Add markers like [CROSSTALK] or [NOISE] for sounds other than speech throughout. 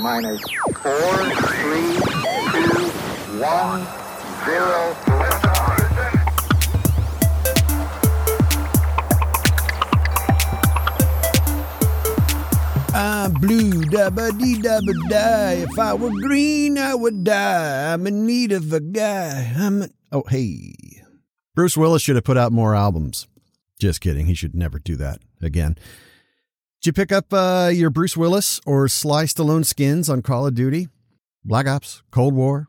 Minus four, three, two, one, zero. I'm blue, ba dee da die. If I were green, I would die. I'm in need of a guy. I'm. A- oh, hey. Bruce Willis should have put out more albums. Just kidding. He should never do that again. Did you pick up uh, your Bruce Willis or Sly Stallone skins on Call of Duty? Black Ops, Cold War,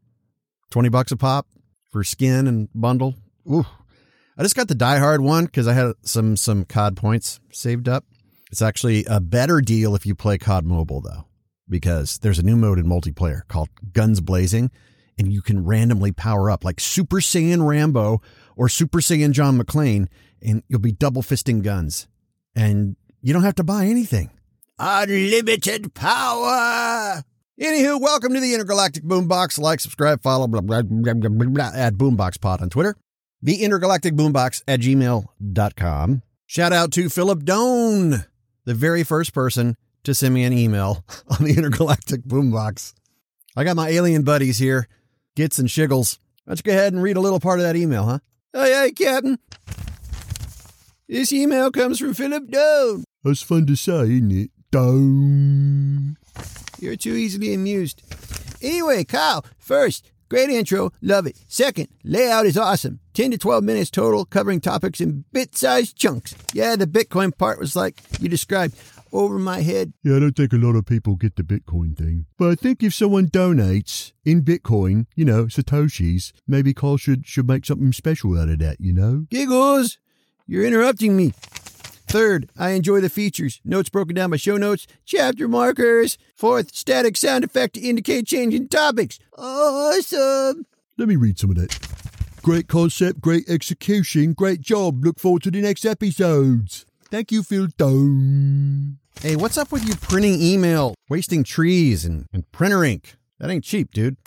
20 bucks a pop for skin and bundle. Ooh. I just got the Die Hard one because I had some some COD points saved up. It's actually a better deal if you play COD Mobile, though, because there's a new mode in multiplayer called Guns Blazing, and you can randomly power up like Super Saiyan Rambo or Super Saiyan John McClane, and you'll be double fisting guns. And you don't have to buy anything. Unlimited power! Anywho, welcome to the Intergalactic Boombox. Like, subscribe, follow, blah, blah, blah, blah, blah, blah, at BoomboxPod on Twitter. The Intergalactic Boombox at gmail.com. Shout out to Philip Doan, the very first person to send me an email [LAUGHS] on the Intergalactic Boombox. I got my alien buddies here, Gits and Shiggles. Don't go ahead and read a little part of that email, huh? Hey, hey, Captain. This email comes from Philip Doan. That's fun to say, isn't it? Down. You're too easily amused. Anyway, Kyle, first, great intro, love it. Second, layout is awesome. 10 to 12 minutes total, covering topics in bit sized chunks. Yeah, the Bitcoin part was like you described, over my head. Yeah, I don't think a lot of people get the Bitcoin thing. But I think if someone donates in Bitcoin, you know, Satoshis, maybe Carl should, should make something special out of that, you know? Giggles, you're interrupting me. Third, I enjoy the features. Notes broken down by show notes, chapter markers. Fourth, static sound effect to indicate changing topics. Awesome. Let me read some of that. Great concept, great execution, great job. Look forward to the next episodes. Thank you, Phil Doan. Hey, what's up with you printing email, wasting trees and, and printer ink? That ain't cheap, dude.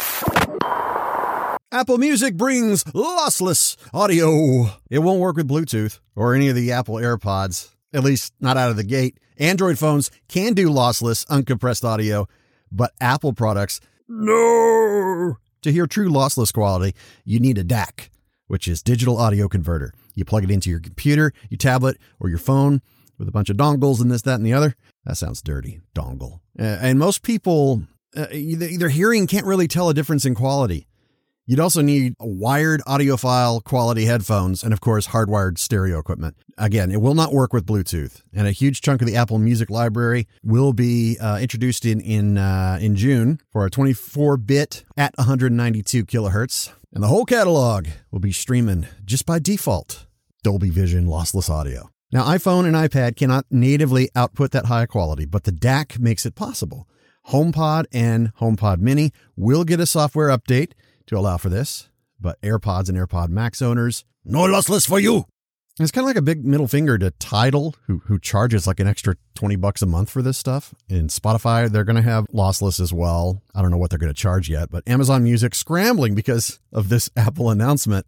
Apple Music brings lossless audio. It won't work with Bluetooth or any of the Apple AirPods, at least not out of the gate. Android phones can do lossless, uncompressed audio, but Apple products, no. To hear true lossless quality, you need a DAC, which is digital audio converter. You plug it into your computer, your tablet, or your phone with a bunch of dongles and this, that, and the other. That sounds dirty, dongle. Uh, and most people, uh, their hearing can't really tell a difference in quality. You'd also need wired audiophile quality headphones and, of course, hardwired stereo equipment. Again, it will not work with Bluetooth, and a huge chunk of the Apple Music library will be uh, introduced in in uh, in June for a 24-bit at 192 kilohertz, and the whole catalog will be streaming just by default Dolby Vision lossless audio. Now, iPhone and iPad cannot natively output that high quality, but the DAC makes it possible. HomePod and HomePod Mini will get a software update to allow for this, but AirPods and AirPod Max owners, no lossless for you. It's kind of like a big middle finger to Tidal, who who charges like an extra twenty bucks a month for this stuff. And Spotify, they're going to have lossless as well. I don't know what they're going to charge yet, but Amazon Music scrambling because of this [LAUGHS] Apple announcement.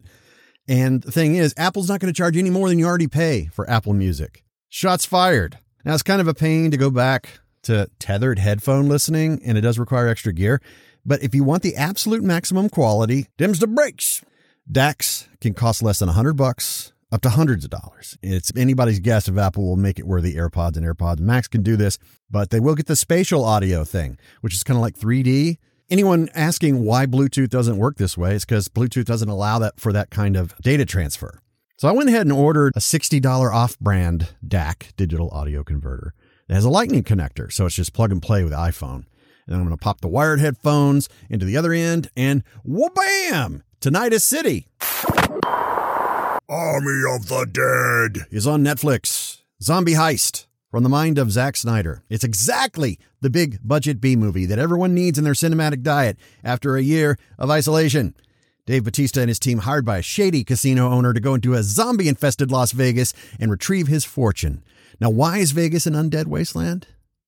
And the thing is, Apple's not going to charge any more than you already pay for Apple Music. Shots fired. Now it's kind of a pain to go back to tethered headphone listening, and it does require extra gear. But if you want the absolute maximum quality, dims the brakes. DACs can cost less than 100 bucks, up to hundreds of dollars. It's anybody's guess if Apple will make it where the AirPods and AirPods Max can do this, but they will get the spatial audio thing, which is kind of like 3D. Anyone asking why Bluetooth doesn't work this way is because Bluetooth doesn't allow that for that kind of data transfer. So I went ahead and ordered a $60 off brand DAC, digital audio converter. It has a lightning connector, so it's just plug and play with iPhone. And I'm going to pop the wired headphones into the other end and wha-bam! Tinnitus City Army of the Dead. is on Netflix. Zombie Heist from the mind of Zack Snyder. It's exactly the big budget B movie that everyone needs in their cinematic diet after a year of isolation. Dave Batista and his team hired by a shady casino owner to go into a zombie infested Las Vegas and retrieve his fortune. Now, why is Vegas an undead wasteland?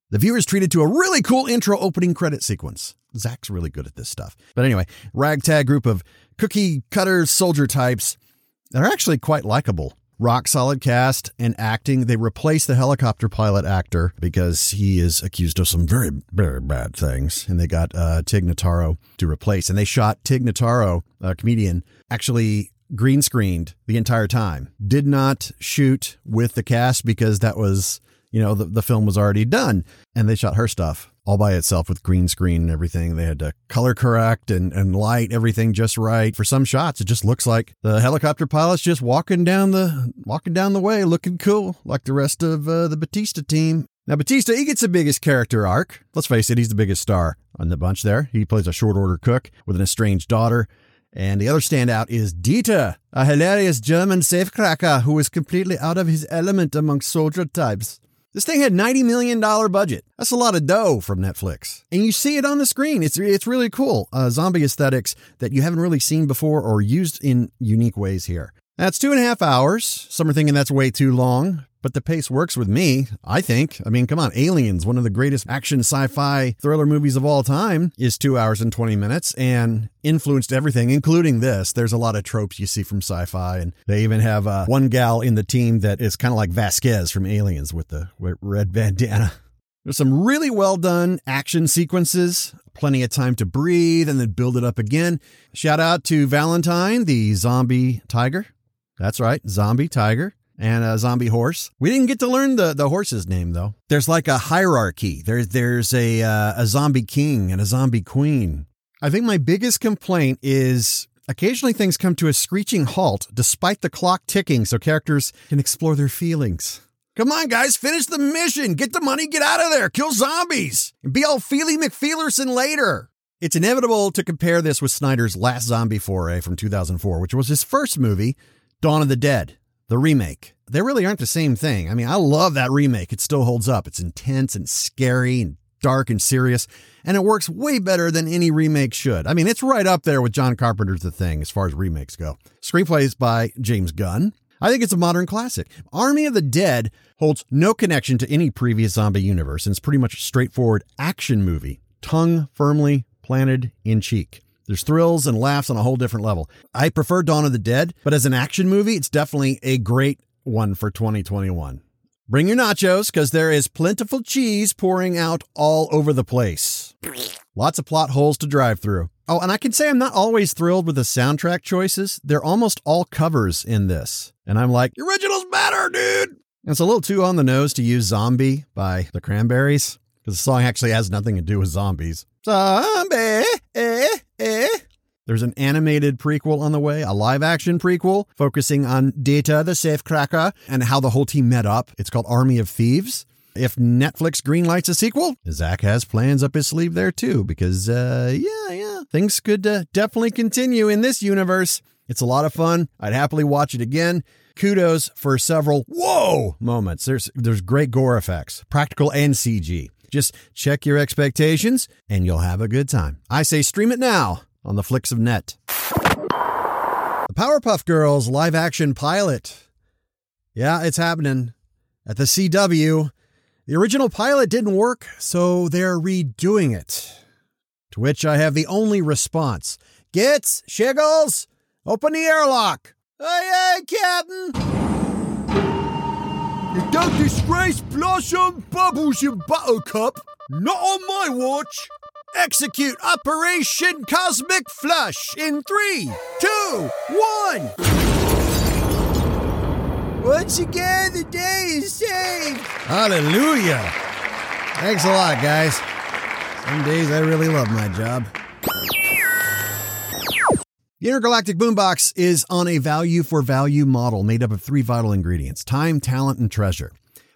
The viewer is treated to a really cool intro opening credit sequence. Zack's really good at this stuff. But anyway, ragtag group of cookie cutter soldier types that are actually quite likable. rock solid cast and acting. They replaced the helicopter pilot actor because he is accused of some very, very bad things. And they got uh, Tig Notaro to replace. And they shot Tig Notaro, a comedian, actually green screened the entire time. Did not shoot with the cast because that was, you know, the, the film was already done. And they shot her stuff all by itself with green screen and everything. They had to color correct and, and light everything just right. For some shots, it just looks like the helicopter pilot's just walking down the walking down the way, looking cool, like the rest of uh, the Batista team. Now, Batista, he gets the biggest character arc. Let's face it, he's the biggest star on the bunch there. He plays a short order cook with an estranged daughter. And the other standout is Dieter, a hilarious German safecracker who is completely out of his element among soldier types. This thing had $90 million budget. That's a lot of dough from Netflix. And you see it on the screen. It's, it's really cool. Uh, zombie aesthetics that you haven't really seen before or used in unique ways here. That's two and a half hours. Some are thinking that's way too long, but the pace works with me, I think. I mean, come on, Aliens, one of the greatest action sci fi thriller movies of all time, is two hours and 20 minutes and influenced everything, including this. There's a lot of tropes you see from sci fi, and they even have uh, one gal in the team that is kind of like Vasquez from Aliens with the red bandana. There's some really well done action sequences, plenty of time to breathe and then build it up again. Shout out to Valentine, the zombie tiger. That's right, zombie tiger and a zombie horse. We didn't get to learn the, the horse's name though. There's like a hierarchy. There's there's a uh, a zombie king and a zombie queen. I think my biggest complaint is occasionally things come to a screeching halt despite the clock ticking so characters can explore their feelings. Come on, guys, finish the mission. Get the money, get out of there, kill zombies, be all Feely McFeelerson later. It's inevitable to compare this with Snyder's last zombie foray from 2004, which was his first movie, Dawn of the Dead, the remake. They really aren't the same thing. I mean, I love that remake. It still holds up. It's intense and scary and dark and serious, and it works way better than any remake should. I mean, it's right up there with John Carpenter's The Thing as far as remakes go. Screenplays by James Gunn. I think it's a modern classic. Army of the Dead holds no connection to any previous zombie universe and it's pretty much a straightforward action movie, tongue firmly planted in cheek. There's thrills and laughs on a whole different level. I prefer Dawn of the Dead, but as an action movie, it's definitely a great one for 2021. Bring your nachos because there is plentiful cheese pouring out all over the place. Lots of plot holes to drive through. Oh, and I can say I'm not always thrilled with the soundtrack choices. They're almost all covers in this. And I'm like, the original's better, dude. It's a little too on the nose to use Zombie by the Cranberries because the song actually has nothing to do with zombies. Zombie, eh, eh. There's an animated prequel on the way, a live action prequel focusing on Dieter the Safecracker and how the whole team met up. It's called Army of Thieves. If Netflix greenlights a sequel, Zack has plans up his sleeve there too, because, uh, yeah, yeah, things could uh, definitely continue in this universe. It's a lot of fun. I'd happily watch it again. Kudos for several whoa moments. There's there's great gore effects, practical and CG. Just check your expectations and you'll have a good time. I say stream it now on the Flicks of Net. The Powerpuff Girls live action pilot. Yeah, it's happening. At the CW, the original pilot didn't work, so they're redoing it. To which I have the only response Gits, Shiggles, open the airlock. Aye, aye, Captain. You don't disgrace Blossom, Bubbles, and Buttercup. Not on my watch. Execute Operation Cosmic Flush in three, two, one. Once again, the day is saved. Hallelujah. Thanks a lot, guys. Some days I really love my job. The Intergalactic Boombox is on a value for value model made up of three vital ingredients time, talent, and treasure.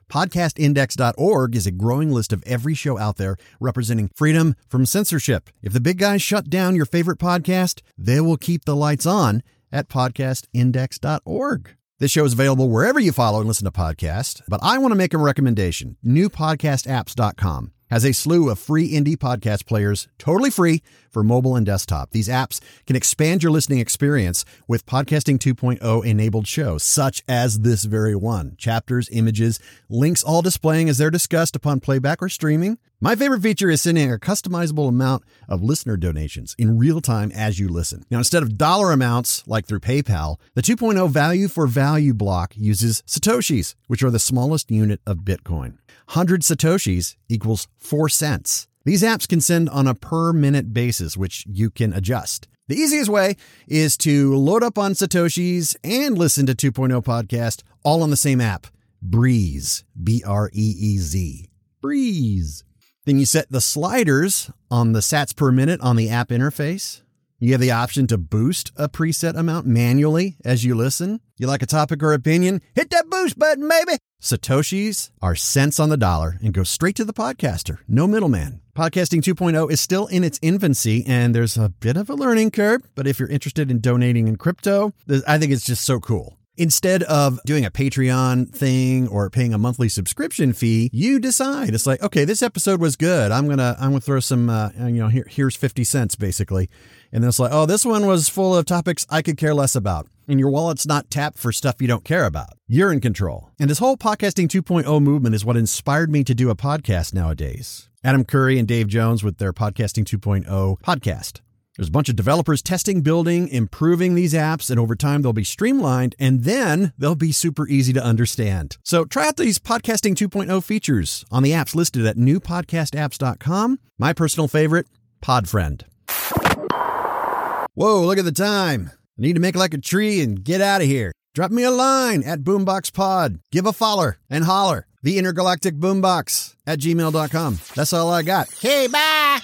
Podcastindex.org is a growing list of every show out there representing freedom from censorship. If the big guys shut down your favorite podcast, they will keep the lights on at podcastindex.org. This show is available wherever you follow and listen to podcasts, but I want to make a recommendation newpodcastapps.com has a slew of free indie podcast players totally free for mobile and desktop. These apps can expand your listening experience with Podcasting 2.0 enabled shows, such as this very one. Chapters, images, links all displaying as they're discussed upon playback or streaming. My favorite feature is sending a customizable amount of listener donations in real time as you listen. Now, instead of dollar amounts like through PayPal, the 2.0 value for value block uses Satoshis, which are the smallest unit of Bitcoin. 100 Satoshis equals 4 cents. These apps can send on a per minute basis, which you can adjust. The easiest way is to load up on Satoshis and listen to 2.0 podcast all on the same app. Breeze, B R E E Z. Breeze. Then you set the sliders on the sats per minute on the app interface. You have the option to boost a preset amount manually as you listen. You like a topic or opinion? Hit that boost button, baby. Satoshis are cents on the dollar and go straight to the podcaster. No middleman. Podcasting 2.0 is still in its infancy and there's a bit of a learning curve, but if you're interested in donating in crypto, I think it's just so cool. Instead of doing a Patreon thing or paying a monthly subscription fee, you decide. It's like, okay, this episode was good. I'm gonna I'm gonna throw some, uh, you know, here here's fifty cents basically, and then it's like, oh, this one was full of topics I could care less about, and your wallet's not tapped for stuff you don't care about. You're in control. And this whole podcasting 2.0 movement is what inspired me to do a podcast nowadays. Adam Curry and Dave Jones with their Podcasting 2.0 podcast. There's a bunch of developers testing, building, improving these apps, and over time they'll be streamlined and then they'll be super easy to understand. So try out these Podcasting 2.0 features on the apps listed at newpodcastapps.com. My personal favorite, Podfriend. Whoa, look at the time. I need to make like a tree and get out of here. Drop me a line at boomboxpod. Give a follower and holler. The intergalactic boombox at gmail.com. That's all I got. Hey, bye.